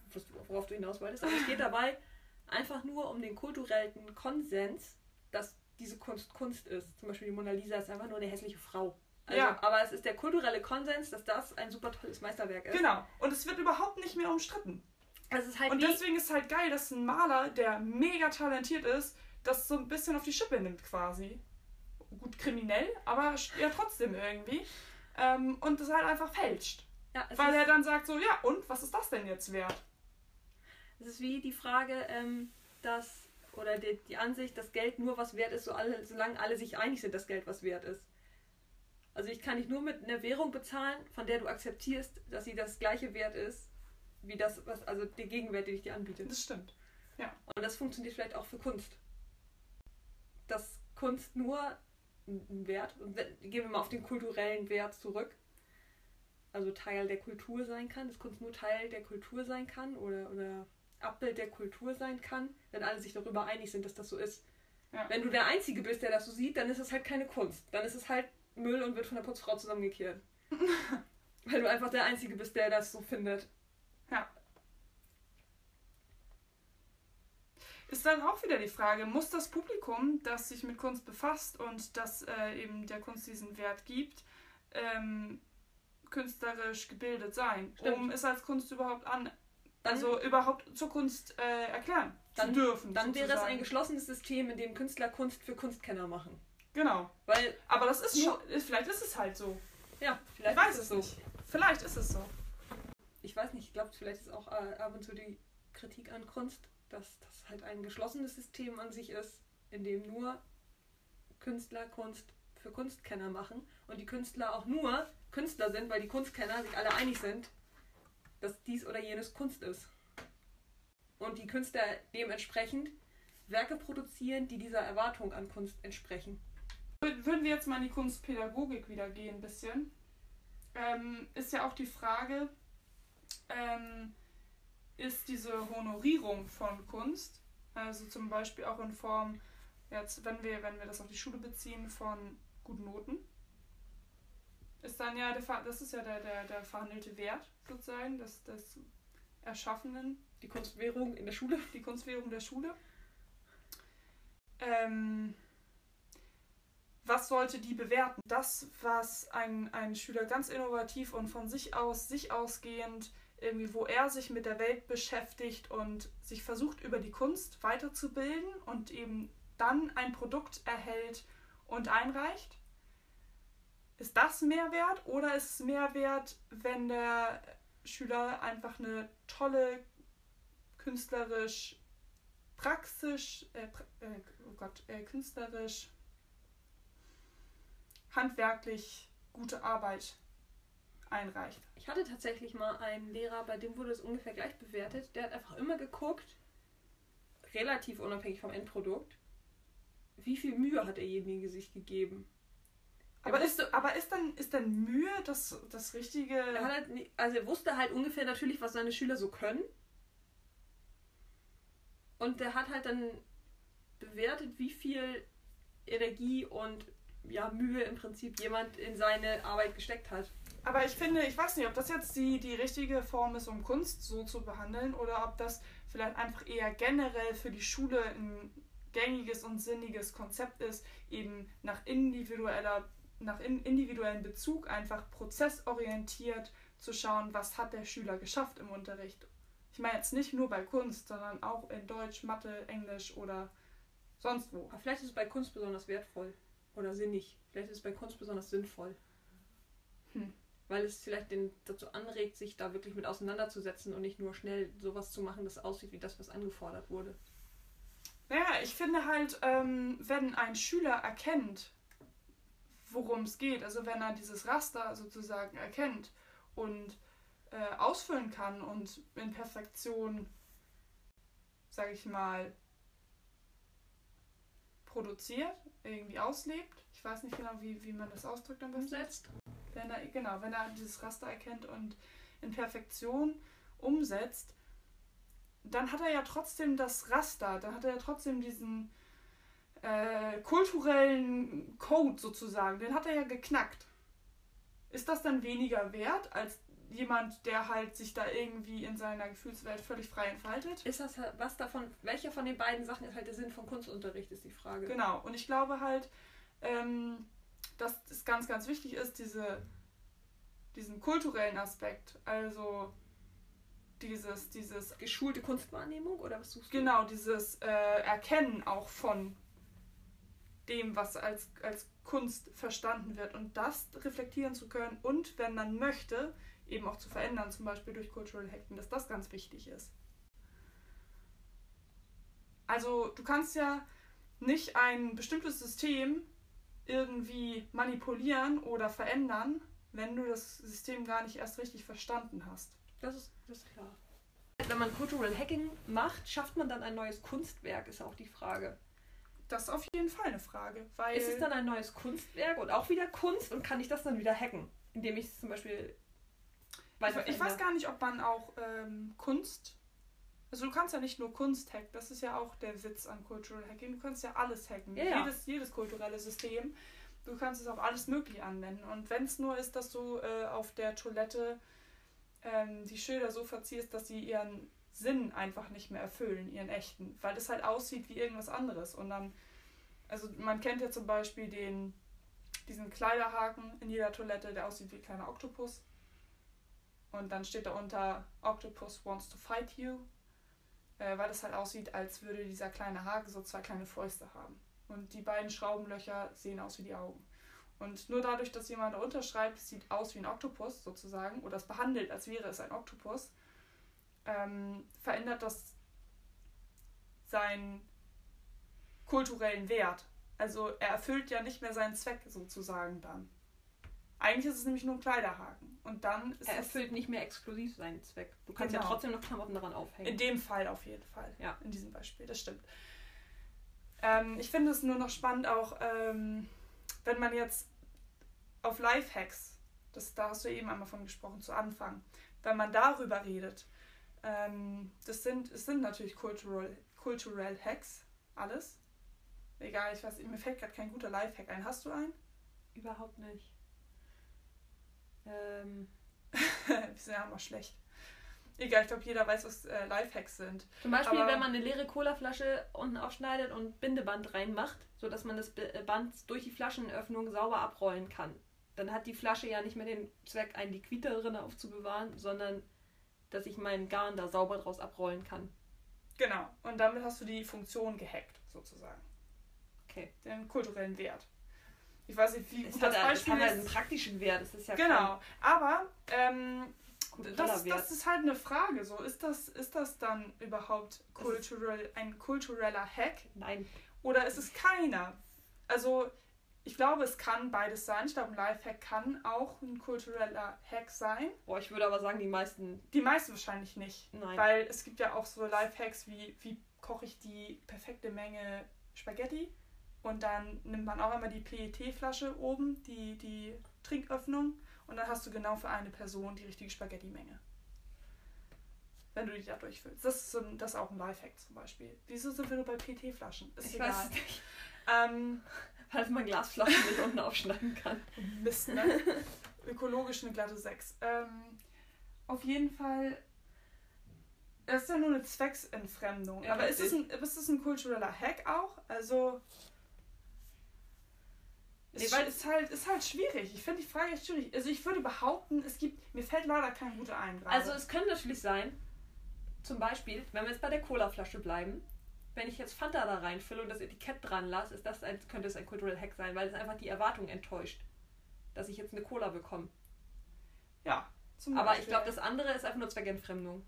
worauf du hinaus wolltest, aber es geht dabei einfach nur um den kulturellen Konsens, dass diese Kunst Kunst ist. Zum Beispiel die Mona Lisa ist einfach nur eine hässliche Frau. Also, ja. Aber es ist der kulturelle Konsens, dass das ein super tolles Meisterwerk ist. Genau. Und es wird überhaupt nicht mehr umstritten. Halt und deswegen ist es halt geil, dass ein Maler, der mega talentiert ist, das so ein bisschen auf die Schippe nimmt quasi. Gut kriminell, aber ja trotzdem irgendwie. Ähm, und das halt einfach fälscht. Ja, Weil er dann sagt so, ja und, was ist das denn jetzt wert? Es ist wie die Frage, ähm, dass, oder die, die Ansicht, dass Geld nur was wert ist, so alle, solange alle sich einig sind, dass Geld was wert ist. Also ich kann dich nur mit einer Währung bezahlen, von der du akzeptierst, dass sie das gleiche wert ist, wie das, was, also der Gegenwert, den ich dir anbiete. Das stimmt. Ja. Und das funktioniert vielleicht auch für Kunst. Dass Kunst nur einen Wert, und gehen wir mal auf den kulturellen Wert zurück, also Teil der Kultur sein kann, dass Kunst nur Teil der Kultur sein kann oder, oder Abbild der Kultur sein kann, wenn alle sich darüber einig sind, dass das so ist. Ja. Wenn du der Einzige bist, der das so sieht, dann ist es halt keine Kunst. Dann ist es halt Müll und wird von der Putzfrau zusammengekehrt. [laughs] Weil du einfach der Einzige bist, der das so findet. Ja. Ist dann auch wieder die Frage, muss das Publikum, das sich mit Kunst befasst und das äh, eben der Kunst diesen Wert gibt, ähm, künstlerisch gebildet sein, Stimmt. um es als Kunst überhaupt an, also überhaupt zur Kunst äh, erklären dann, zu dürfen. Dann sozusagen. wäre es ein geschlossenes System, in dem Künstler Kunst für Kunstkenner machen. Genau. Weil, aber das ist schon, vielleicht ist es halt so. Ja, vielleicht ich weiß es so. nicht. Vielleicht ist es so. Ich weiß nicht, ich glaube, vielleicht ist auch äh, ab und zu die Kritik an Kunst, dass das halt ein geschlossenes System an sich ist, in dem nur Künstler Kunst für Kunstkenner machen und die Künstler auch nur Künstler sind, weil die Kunstkenner sich alle einig sind, dass dies oder jenes Kunst ist. Und die Künstler dementsprechend Werke produzieren, die dieser Erwartung an Kunst entsprechen. Würden wir jetzt mal in die Kunstpädagogik wieder gehen, ein bisschen, ähm, ist ja auch die Frage, ähm, ist diese Honorierung von Kunst, also zum Beispiel auch in Form, jetzt, wenn wir, wenn wir das auf die Schule beziehen, von guten Noten, ist dann ja der, das ist ja der, der, der verhandelte Wert sozusagen des, des Erschaffenen. Die Kunstwährung in der Schule. Die Kunstwährung der Schule. Ähm, was sollte die bewerten? Das, was ein, ein Schüler ganz innovativ und von sich aus, sich ausgehend, irgendwie, wo er sich mit der Welt beschäftigt und sich versucht, über die Kunst weiterzubilden und eben dann ein Produkt erhält und einreicht? Ist das Mehrwert oder ist es Mehrwert, wenn der Schüler einfach eine tolle, künstlerisch, praxisch, äh, äh, oh Gott, äh, künstlerisch handwerklich gute Arbeit einreicht. Ich hatte tatsächlich mal einen Lehrer, bei dem wurde es ungefähr gleich bewertet. Der hat einfach immer geguckt, relativ unabhängig vom Endprodukt, wie viel Mühe hat derjenige sich gegeben. Aber ist, aber ist dann, ist dann Mühe das, das richtige. Er halt, also er wusste halt ungefähr natürlich, was seine Schüler so können. Und der hat halt dann bewertet, wie viel Energie und ja, Mühe im Prinzip jemand in seine Arbeit gesteckt hat. Aber ich finde, ich weiß nicht, ob das jetzt die, die richtige Form ist, um Kunst so zu behandeln oder ob das vielleicht einfach eher generell für die Schule ein gängiges und sinniges Konzept ist, eben nach individueller, nach individuellem Bezug einfach prozessorientiert zu schauen, was hat der Schüler geschafft im Unterricht. Ich meine jetzt nicht nur bei Kunst, sondern auch in Deutsch, Mathe, Englisch oder sonst wo. Aber vielleicht ist es bei Kunst besonders wertvoll. Oder sinnig. Vielleicht ist es bei Kunst besonders sinnvoll. Hm. Weil es vielleicht den dazu anregt, sich da wirklich mit auseinanderzusetzen und nicht nur schnell sowas zu machen, das aussieht wie das, was angefordert wurde. Naja, ich finde halt, ähm, wenn ein Schüler erkennt, worum es geht, also wenn er dieses Raster sozusagen erkennt und äh, ausfüllen kann und in Perfektion, sage ich mal, produziert, irgendwie auslebt. Ich weiß nicht genau, wie, wie man das ausdrückt am besten. Umsetzt. Wenn er, genau, wenn er dieses Raster erkennt und in Perfektion umsetzt, dann hat er ja trotzdem das Raster, dann hat er ja trotzdem diesen äh, kulturellen Code sozusagen, den hat er ja geknackt. Ist das dann weniger wert als jemand, der halt sich da irgendwie in seiner Gefühlswelt völlig frei entfaltet? Ist das was davon, welcher von den beiden Sachen ist halt der Sinn von Kunstunterricht, ist die Frage. Genau, und ich glaube halt, ähm, dass es ganz, ganz wichtig ist, diese, diesen kulturellen Aspekt, also dieses, dieses Geschulte Kunstwahrnehmung oder was suchst du? Genau, dieses äh, Erkennen auch von dem, was als, als Kunst verstanden wird und das reflektieren zu können und, wenn man möchte, eben auch zu verändern, zum Beispiel durch Cultural Hacking, dass das ganz wichtig ist. Also du kannst ja nicht ein bestimmtes System irgendwie manipulieren oder verändern, wenn du das System gar nicht erst richtig verstanden hast. Das ist, das ist klar. Wenn man Cultural Hacking macht, schafft man dann ein neues Kunstwerk, ist auch die Frage. Das ist auf jeden Fall eine Frage. Weil ist es dann ein neues Kunstwerk und auch wieder Kunst und kann ich das dann wieder hacken? Indem ich es zum Beispiel ich, ich weiß gar nicht, ob man auch ähm, Kunst. Also du kannst ja nicht nur Kunst hacken, das ist ja auch der Witz an Cultural Hacking. Du kannst ja alles hacken. Ja. Jedes, jedes kulturelle System. Du kannst es auf alles Mögliche anwenden. Und wenn es nur ist, dass du äh, auf der Toilette ähm, die Schilder so verziehst, dass sie ihren Sinn einfach nicht mehr erfüllen, ihren echten, weil das halt aussieht wie irgendwas anderes. Und dann, also man kennt ja zum Beispiel den, diesen Kleiderhaken in jeder Toilette, der aussieht wie ein kleiner Oktopus. Und dann steht da unter Octopus wants to fight you, äh, weil das halt aussieht, als würde dieser kleine Haken so zwei kleine Fäuste haben. Und die beiden Schraubenlöcher sehen aus wie die Augen. Und nur dadurch, dass jemand da unterschreibt, es sieht aus wie ein Oktopus sozusagen, oder es behandelt, als wäre es ein Oktopus, ähm, verändert das seinen kulturellen Wert. Also er erfüllt ja nicht mehr seinen Zweck sozusagen dann. Eigentlich ist es nämlich nur ein Kleiderhaken. Und dann ist er erfüllt nicht mehr exklusiv seinen Zweck. Du kannst genau. ja trotzdem noch Klamotten daran aufhängen. In dem Fall auf jeden Fall. Ja. In diesem Beispiel, das stimmt. Ähm, ich finde es nur noch spannend, auch ähm, wenn man jetzt auf Lifehacks, das, da hast du eben einmal von gesprochen, zu Anfang, wenn man darüber redet, ähm, das sind, es sind natürlich Cultural, Cultural Hacks, alles. Egal, ich weiß, mir fällt gerade kein guter Lifehack ein. Hast du einen? Überhaupt nicht. Ähm. [laughs] Wir sind ja immer schlecht. Egal, ich glaube, jeder weiß, was äh, Lifehacks sind. Zum Beispiel, Aber wenn man eine leere Colaflasche unten aufschneidet und Bindeband reinmacht, sodass man das äh, Band durch die Flaschenöffnung sauber abrollen kann. Dann hat die Flasche ja nicht mehr den Zweck, einen Liquid da drin aufzubewahren, sondern dass ich meinen Garn da sauber draus abrollen kann. Genau. Und damit hast du die Funktion gehackt, sozusagen. Okay. Den kulturellen Wert. Ich weiß nicht, wie gut das, Beispiel hat, das hat halt einen praktischen Wert. Das ist ja genau. Aber ähm, das, das ist halt eine Frage. So ist das, ist das dann überhaupt cultural, ein kultureller Hack? Nein. Oder ist es keiner? Also ich glaube, es kann beides sein. Ich glaube, ein Lifehack kann auch ein kultureller Hack sein. Boah, ich würde aber sagen, die meisten. Die meisten wahrscheinlich nicht. Nein. Weil es gibt ja auch so Lifehacks wie, wie koche ich die perfekte Menge Spaghetti und dann nimmt man auch immer die PET-Flasche oben, die, die Trinköffnung. Und dann hast du genau für eine Person die richtige Spaghetti-Menge. Wenn du die da durchfüllst. Das ist, so ein, das ist auch ein Lifehack zum Beispiel. Wieso sind wir nur bei PET-Flaschen? Ist ich egal. weiß nicht. Ähm, [laughs] Weil man Glasflaschen nicht unten aufschneiden kann. Mist, ne? Ökologisch eine glatte 6. Ähm, auf jeden Fall es ist ja nur eine Zwecksentfremdung. Ja, aber ist es, ein, ist es ein kultureller Hack auch? Also, Nee, weil es halt, ist halt schwierig. Ich finde die Frage echt schwierig. Also ich würde behaupten, es gibt, mir fällt leider kein guter ein. Gerade. Also es könnte natürlich sein, zum Beispiel, wenn wir jetzt bei der Colaflasche bleiben, wenn ich jetzt Fanta da reinfülle und das Etikett dran lasse, ist das ein, könnte es ein Cultural Hack sein, weil es einfach die Erwartung enttäuscht, dass ich jetzt eine Cola bekomme. Ja. Aber ich glaube, das andere ist einfach nur Zweckentfremdung.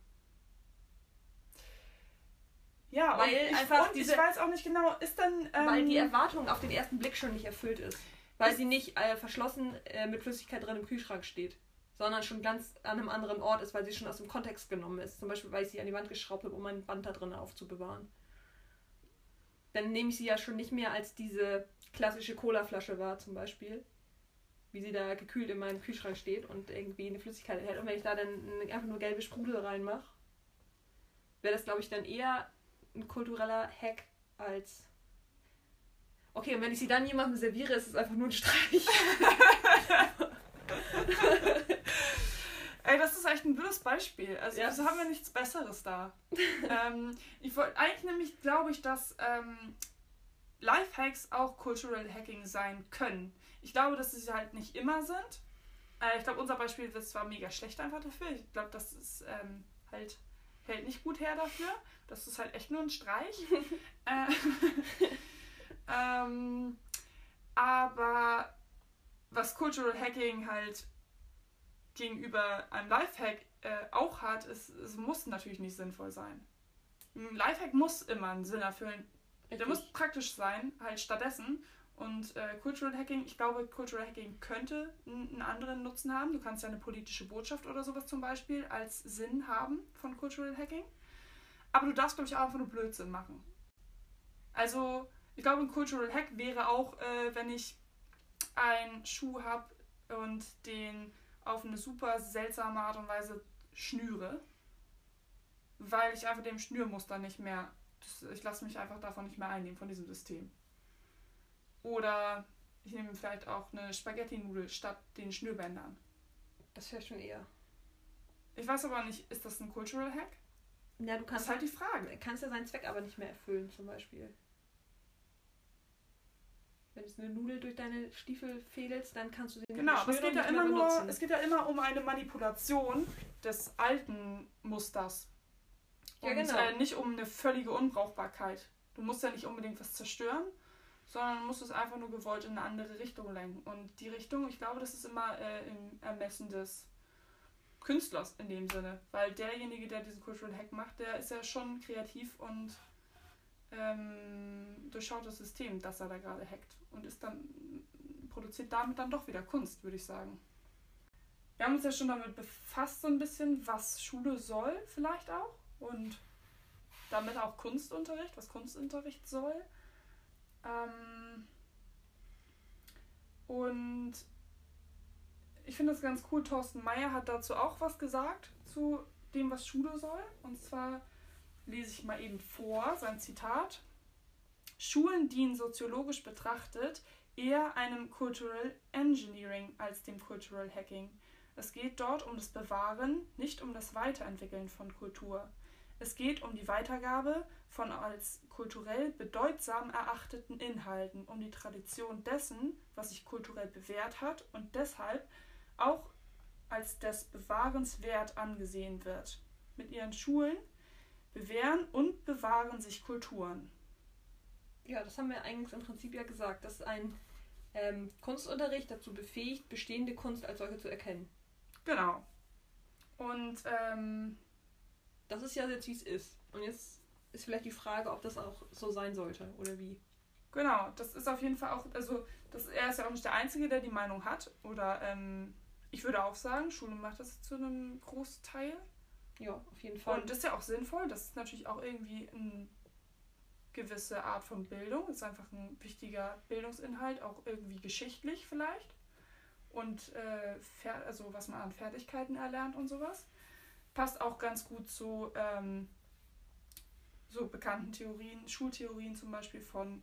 Ja, weil ich, einfach diese, ich weiß auch nicht genau, ist dann. Ähm, weil die Erwartung auf den ersten Blick schon nicht erfüllt ist. Weil sie nicht äh, verschlossen äh, mit Flüssigkeit drin im Kühlschrank steht, sondern schon ganz an einem anderen Ort ist, weil sie schon aus dem Kontext genommen ist. Zum Beispiel, weil ich sie an die Wand geschraubt habe, um ein Band da drin aufzubewahren. Dann nehme ich sie ja schon nicht mehr als diese klassische Colaflasche wahr, zum Beispiel. Wie sie da gekühlt in meinem Kühlschrank steht und irgendwie eine Flüssigkeit enthält. Und wenn ich da dann einfach nur gelbe Sprudel reinmache, wäre das, glaube ich, dann eher ein kultureller Hack als. Okay, und wenn ich sie dann jemandem serviere, ist es einfach nur ein Streich. Ey, das ist echt ein blödes Beispiel. Also, ja. haben wir nichts Besseres da. [laughs] ähm, ich wollte eigentlich nämlich, glaube ich, dass ähm, Lifehacks auch Cultural Hacking sein können. Ich glaube, dass sie halt nicht immer sind. Äh, ich glaube, unser Beispiel ist zwar mega schlecht einfach dafür. Ich glaube, das ist ähm, halt hält nicht gut her dafür. Das ist halt echt nur ein Streich. [laughs] äh, ähm, aber was Cultural Hacking halt gegenüber einem Lifehack äh, auch hat, ist, es muss natürlich nicht sinnvoll sein. Ein Lifehack muss immer einen Sinn erfüllen. Richtig. Der muss praktisch sein, halt stattdessen. Und äh, Cultural Hacking, ich glaube, Cultural Hacking könnte einen anderen Nutzen haben. Du kannst ja eine politische Botschaft oder sowas zum Beispiel als Sinn haben von Cultural Hacking. Aber du darfst, glaube ich, auch einfach nur Blödsinn machen. Also, ich glaube, ein Cultural Hack wäre auch, äh, wenn ich einen Schuh habe und den auf eine super seltsame Art und Weise schnüre, weil ich einfach dem Schnürmuster nicht mehr, ich lasse mich einfach davon nicht mehr einnehmen, von diesem System. Oder ich nehme vielleicht auch eine Spaghetti-Nudel statt den Schnürbändern. Das wäre schon eher. Ich weiß aber nicht, ist das ein Cultural Hack? Ja, du kannst. Das ist halt die Frage. Kannst ja seinen Zweck aber nicht mehr erfüllen, zum Beispiel. Wenn du eine Nudel durch deine Stiefel fädelst, dann kannst du sie nicht Genau, aber es geht ja immer nur, es geht ja immer um eine Manipulation des alten Musters. Und ja, genau. äh, nicht um eine völlige Unbrauchbarkeit. Du musst ja nicht unbedingt was zerstören, sondern musst es einfach nur gewollt in eine andere Richtung lenken. Und die Richtung, ich glaube, das ist immer äh, im Ermessen des Künstlers in dem Sinne. Weil derjenige, der diesen Cultural Hack macht, der ist ja schon kreativ und ähm, durchschaut das System, das er da gerade hackt. Und ist dann, produziert damit dann doch wieder Kunst, würde ich sagen. Wir haben uns ja schon damit befasst, so ein bisschen, was Schule soll, vielleicht auch. Und damit auch Kunstunterricht, was Kunstunterricht soll. Ähm, und ich finde das ganz cool. Thorsten Meyer hat dazu auch was gesagt, zu dem, was Schule soll. Und zwar lese ich mal eben vor, sein Zitat. Schulen dienen soziologisch betrachtet eher einem Cultural Engineering als dem Cultural Hacking. Es geht dort um das Bewahren, nicht um das Weiterentwickeln von Kultur. Es geht um die Weitergabe von als kulturell bedeutsam erachteten Inhalten, um die Tradition dessen, was sich kulturell bewährt hat und deshalb auch als des Bewahrens wert angesehen wird. Mit ihren Schulen bewähren und bewahren sich Kulturen. Ja, das haben wir eigentlich im Prinzip ja gesagt, dass ein ähm, Kunstunterricht dazu befähigt, bestehende Kunst als solche zu erkennen. Genau. Und ähm, das ist ja jetzt, wie es ist. Und jetzt ist vielleicht die Frage, ob das auch so sein sollte oder wie. Genau, das ist auf jeden Fall auch, also das, er ist ja auch nicht der Einzige, der die Meinung hat. Oder ähm, ich würde auch sagen, Schule macht das zu einem Großteil. Ja, auf jeden Fall. Und das ist ja auch sinnvoll. Das ist natürlich auch irgendwie eine gewisse Art von Bildung. Das ist einfach ein wichtiger Bildungsinhalt, auch irgendwie geschichtlich vielleicht. Und äh, also was man an Fertigkeiten erlernt und sowas passt auch ganz gut zu ähm, so bekannten Theorien, Schultheorien zum Beispiel von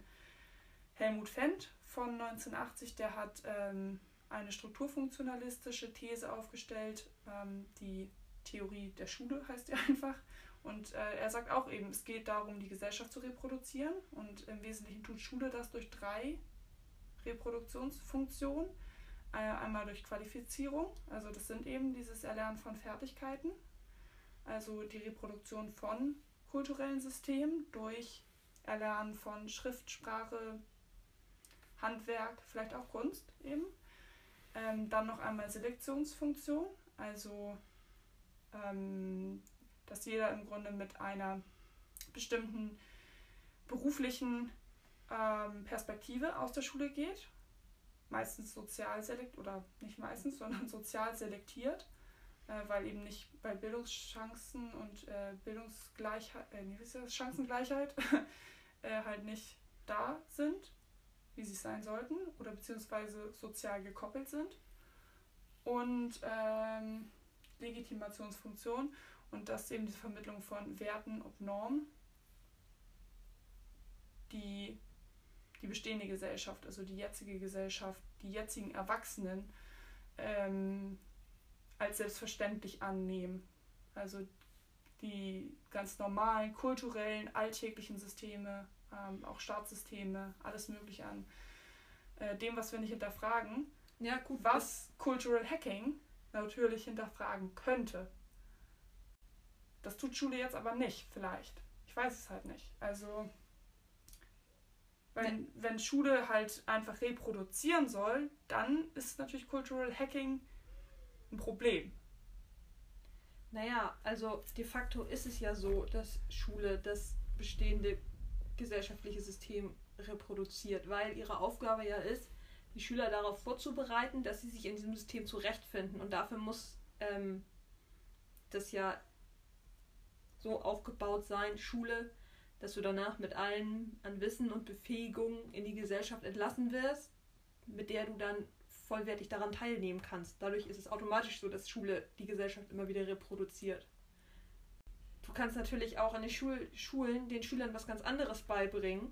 Helmut Fendt von 1980. Der hat ähm, eine strukturfunktionalistische These aufgestellt, ähm, die Theorie der Schule heißt die [laughs] einfach. Und äh, er sagt auch eben, es geht darum, die Gesellschaft zu reproduzieren. Und im Wesentlichen tut Schule das durch drei Reproduktionsfunktionen. Äh, einmal durch Qualifizierung, also das sind eben dieses Erlernen von Fertigkeiten also die Reproduktion von kulturellen Systemen durch Erlernen von Schriftsprache, Handwerk, vielleicht auch Kunst eben. Ähm, dann noch einmal Selektionsfunktion, Also, ähm, dass jeder im Grunde mit einer bestimmten beruflichen ähm, Perspektive aus der Schule geht. Meistens sozial selektiert, oder nicht meistens, [laughs] sondern sozial selektiert, äh, weil eben nicht bei Bildungschancen und äh, Bildungsgleichheit, äh, wie ist das, Chancengleichheit [laughs] äh, halt nicht da sind, wie sie sein sollten, oder beziehungsweise sozial gekoppelt sind. Und ähm, Legitimationsfunktion und das eben die Vermittlung von Werten und Normen, die die bestehende Gesellschaft, also die jetzige Gesellschaft, die jetzigen Erwachsenen ähm, als selbstverständlich annehmen. Also die ganz normalen, kulturellen, alltäglichen Systeme, ähm, auch Staatssysteme, alles Mögliche an äh, dem, was wir nicht hinterfragen. Ja, gut. Was Cultural Hacking natürlich hinterfragen könnte. Das tut Schule jetzt aber nicht, vielleicht. Ich weiß es halt nicht. Also, wenn, wenn Schule halt einfach reproduzieren soll, dann ist natürlich Cultural Hacking ein Problem. Naja, also de facto ist es ja so, dass Schule das bestehende gesellschaftliche System reproduziert, weil ihre Aufgabe ja ist, die Schüler darauf vorzubereiten, dass sie sich in diesem System zurechtfinden. Und dafür muss ähm, das ja so aufgebaut sein, Schule, dass du danach mit allen an Wissen und Befähigung in die Gesellschaft entlassen wirst, mit der du dann vollwertig daran teilnehmen kannst. Dadurch ist es automatisch so, dass Schule die Gesellschaft immer wieder reproduziert. Du kannst natürlich auch an den Schul Schulen den Schülern was ganz anderes beibringen.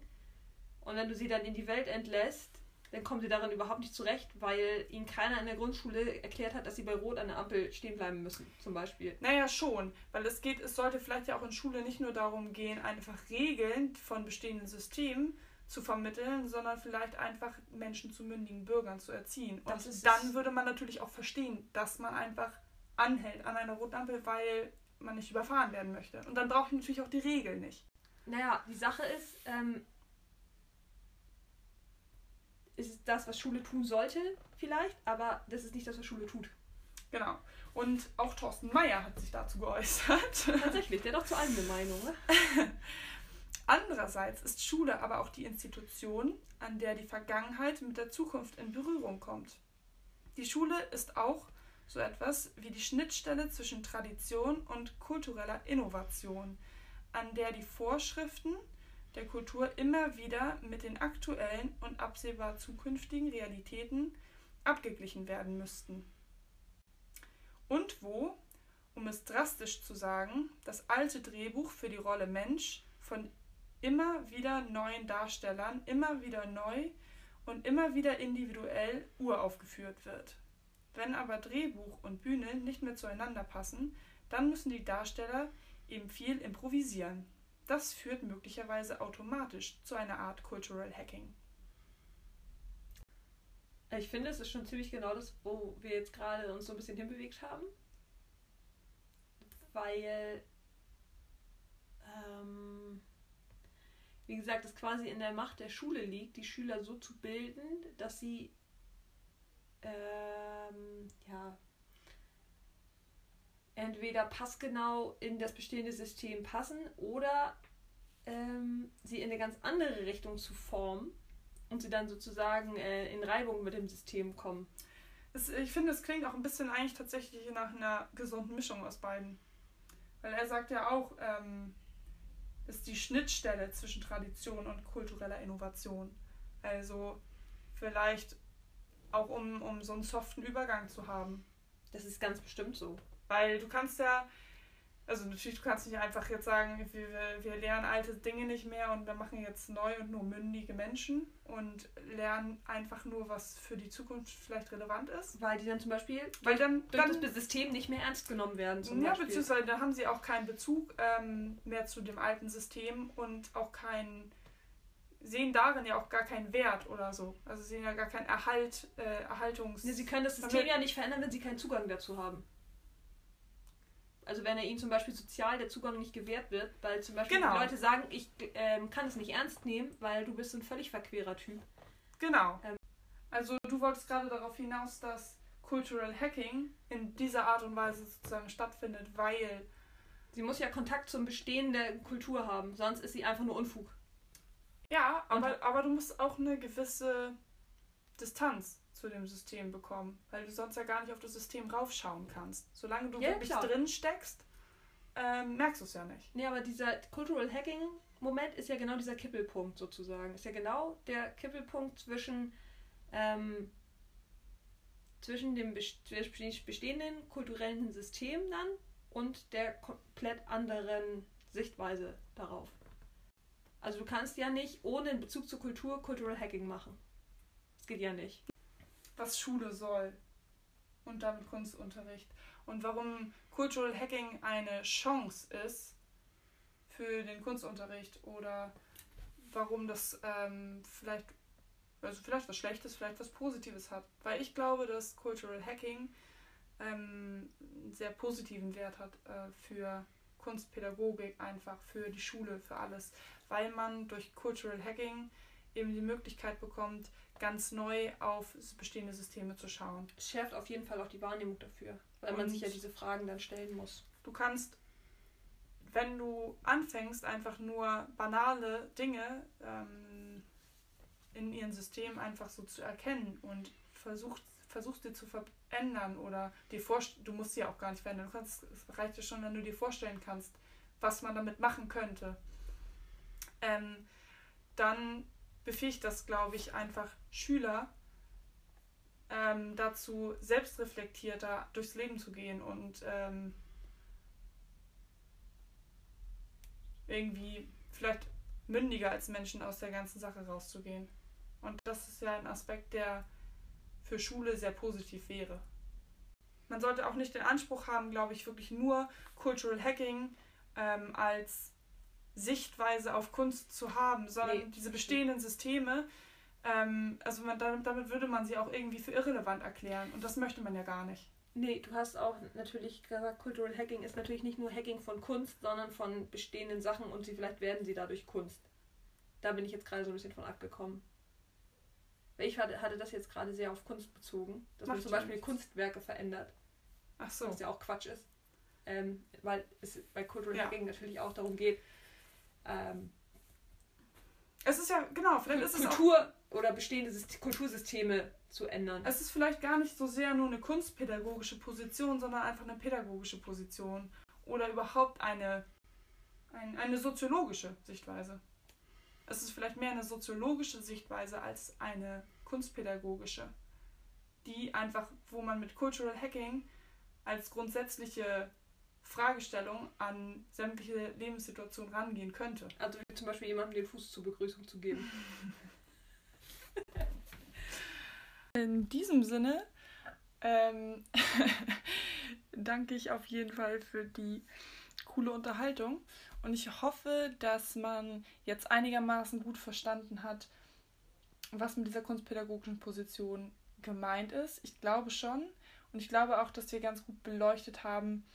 Und wenn du sie dann in die Welt entlässt, dann kommen sie darin überhaupt nicht zurecht, weil ihnen keiner in der Grundschule erklärt hat, dass sie bei Rot an der Ampel stehen bleiben müssen, zum Beispiel. Naja, schon, weil es geht, es sollte vielleicht ja auch in Schule nicht nur darum gehen, einfach Regeln von bestehenden Systemen zu vermitteln, sondern vielleicht einfach Menschen zu mündigen Bürgern zu erziehen. Und dann würde man natürlich auch verstehen, dass man einfach anhält an einer roten Ampel, weil man nicht überfahren werden möchte. Und dann braucht man natürlich auch die Regeln nicht. Naja, die Sache ist, ähm, ist das, was Schule tun sollte, vielleicht, aber das ist nicht das, was Schule tut. Genau. Und auch Thorsten Meyer hat sich dazu geäußert. Tatsächlich, der hat doch zu allem eine Meinung. Ne? [laughs] Andererseits ist Schule aber auch die Institution, an der die Vergangenheit mit der Zukunft in Berührung kommt. Die Schule ist auch so etwas wie die Schnittstelle zwischen Tradition und kultureller Innovation, an der die Vorschriften der Kultur immer wieder mit den aktuellen und absehbar zukünftigen Realitäten abgeglichen werden müssten. Und wo, um es drastisch zu sagen, das alte Drehbuch für die Rolle Mensch von immer wieder neuen Darstellern immer wieder neu und immer wieder individuell uraufgeführt wird. Wenn aber Drehbuch und Bühne nicht mehr zueinander passen, dann müssen die Darsteller eben viel improvisieren. Das führt möglicherweise automatisch zu einer Art Cultural Hacking. Ich finde, es ist schon ziemlich genau das, wo wir jetzt gerade uns so ein bisschen hinbewegt haben. Weil, ähm, wie gesagt, es quasi in der Macht der Schule liegt, die Schüler so zu bilden, dass sie, ähm, ja, entweder passgenau in das bestehende System passen oder ähm, sie in eine ganz andere Richtung zu formen und sie dann sozusagen äh, in Reibung mit dem System kommen. Es, ich finde, es klingt auch ein bisschen eigentlich tatsächlich nach einer gesunden Mischung aus beiden. Weil er sagt ja auch, ähm, ist die Schnittstelle zwischen Tradition und kultureller Innovation. Also vielleicht auch um, um so einen soften Übergang zu haben. Das ist ganz bestimmt so. Weil du kannst ja, also natürlich, du kannst nicht einfach jetzt sagen, wir, wir lernen alte Dinge nicht mehr und wir machen jetzt neu und nur mündige Menschen und lernen einfach nur, was für die Zukunft vielleicht relevant ist. Weil die dann zum Beispiel Weil dann, durch dann, das System nicht mehr ernst genommen werden. Ja, Beispiel. beziehungsweise da haben sie auch keinen Bezug ähm, mehr zu dem alten System und auch keinen sehen darin ja auch gar keinen Wert oder so. Also sehen ja gar keinen Erhalt, äh, Erhaltungs... Ja, sie können das System ja nicht verändern, wenn sie keinen Zugang dazu haben also wenn er ihnen zum Beispiel sozial der Zugang nicht gewährt wird, weil zum Beispiel genau. Leute sagen, ich ähm, kann es nicht ernst nehmen, weil du bist ein völlig verquerer Typ. Genau. Ähm, also du wolltest gerade darauf hinaus, dass Cultural Hacking in dieser Art und Weise sozusagen stattfindet, weil Sie muss ja Kontakt zum Bestehen der Kultur haben, sonst ist sie einfach nur Unfug. Ja, aber, aber du musst auch eine gewisse Distanz zu dem System bekommen, weil du sonst ja gar nicht auf das System raufschauen kannst. Solange du Ja, wirklich klar. drin steckst, ähm, merkst du es ja nicht. Nee, aber dieser Cultural Hacking-Moment ist ja genau dieser Kippelpunkt sozusagen. Ist ja genau der Kippelpunkt zwischen, ähm, zwischen dem best- bestehenden kulturellen System dann und der komplett anderen Sichtweise darauf. Also du kannst ja nicht ohne Bezug zur Kultur Cultural Hacking machen. Das geht ja nicht. Was Schule soll und damit Kunstunterricht und warum Cultural Hacking eine Chance ist für den Kunstunterricht oder warum das ähm, vielleicht also vielleicht was Schlechtes, vielleicht was Positives hat. Weil ich glaube, dass Cultural Hacking ähm, einen sehr positiven Wert hat äh, für Kunstpädagogik, einfach für die Schule, für alles. Weil man durch Cultural Hacking eben die Möglichkeit bekommt, ganz neu auf bestehende Systeme zu schauen. Es schärft auf jeden Fall auch die Wahrnehmung dafür, weil man Und- sich ja diese Fragen dann stellen muss. Du kannst, wenn du anfängst, einfach nur banale Dinge ähm, in ihrem System einfach so zu erkennen und versuchst, versuchst dir zu verändern oder dir vorst du musst sie ja auch gar nicht verändern. Du kannst, es reicht ja schon, wenn du dir vorstellen kannst, was man damit machen könnte. Ähm, dann befähigt das, glaube ich, einfach Schüler ähm, dazu, selbstreflektierter durchs Leben zu gehen und ähm, irgendwie vielleicht mündiger als Menschen aus der ganzen Sache rauszugehen. Und das ist ja ein Aspekt, der für Schule sehr positiv wäre. Man sollte auch nicht den Anspruch haben, glaube ich, wirklich nur Cultural Hacking ähm, als Sichtweise auf Kunst zu haben, sondern Nee. diese bestehenden Systeme, ähm, also man, damit, damit würde man sie auch irgendwie für irrelevant erklären. Und das möchte man ja gar nicht. Nee, du hast auch natürlich gesagt, Cultural Hacking ist natürlich nicht nur Hacking von Kunst, sondern von bestehenden Sachen und sie vielleicht werden sie dadurch Kunst. Da bin ich jetzt gerade so ein bisschen von abgekommen. Weil ich hatte, hatte das jetzt gerade sehr auf Kunst bezogen, dass man Macht zum ja Beispiel nichts. Kunstwerke verändert, Ach so. was ja auch Quatsch ist. Ähm, weil es bei Cultural Ja. Hacking natürlich auch darum geht, ähm, Es ist ja, genau, vielleicht ist es auch Kultur oder bestehende Syst- Kultursysteme zu ändern. Es ist vielleicht gar nicht so sehr nur eine kunstpädagogische Position, sondern einfach eine pädagogische Position oder überhaupt eine, ein, eine soziologische Sichtweise. Es ist vielleicht mehr eine soziologische Sichtweise als eine kunstpädagogische, die einfach, wo man mit Cultural Hacking als grundsätzliche Fragestellung an sämtliche Lebenssituationen rangehen könnte. Also wie zum Beispiel jemandem den Fuß zur Begrüßung zu geben. [laughs] In diesem Sinne ähm, [laughs] danke ich auf jeden Fall für die coole Unterhaltung und ich hoffe, dass man jetzt einigermaßen gut verstanden hat, was mit dieser kunstpädagogischen Position gemeint ist. Ich glaube schon und ich glaube auch, dass wir ganz gut beleuchtet haben,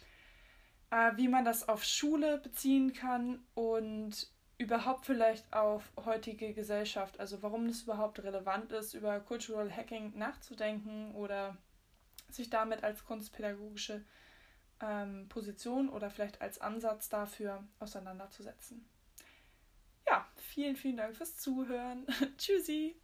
äh, wie man das auf Schule beziehen kann und überhaupt vielleicht auf heutige Gesellschaft, also warum es überhaupt relevant ist, über Cultural Hacking nachzudenken oder sich damit als kunstpädagogische ähm, Position oder vielleicht als Ansatz dafür auseinanderzusetzen. Ja, vielen, vielen Dank fürs Zuhören. [laughs] Tschüssi!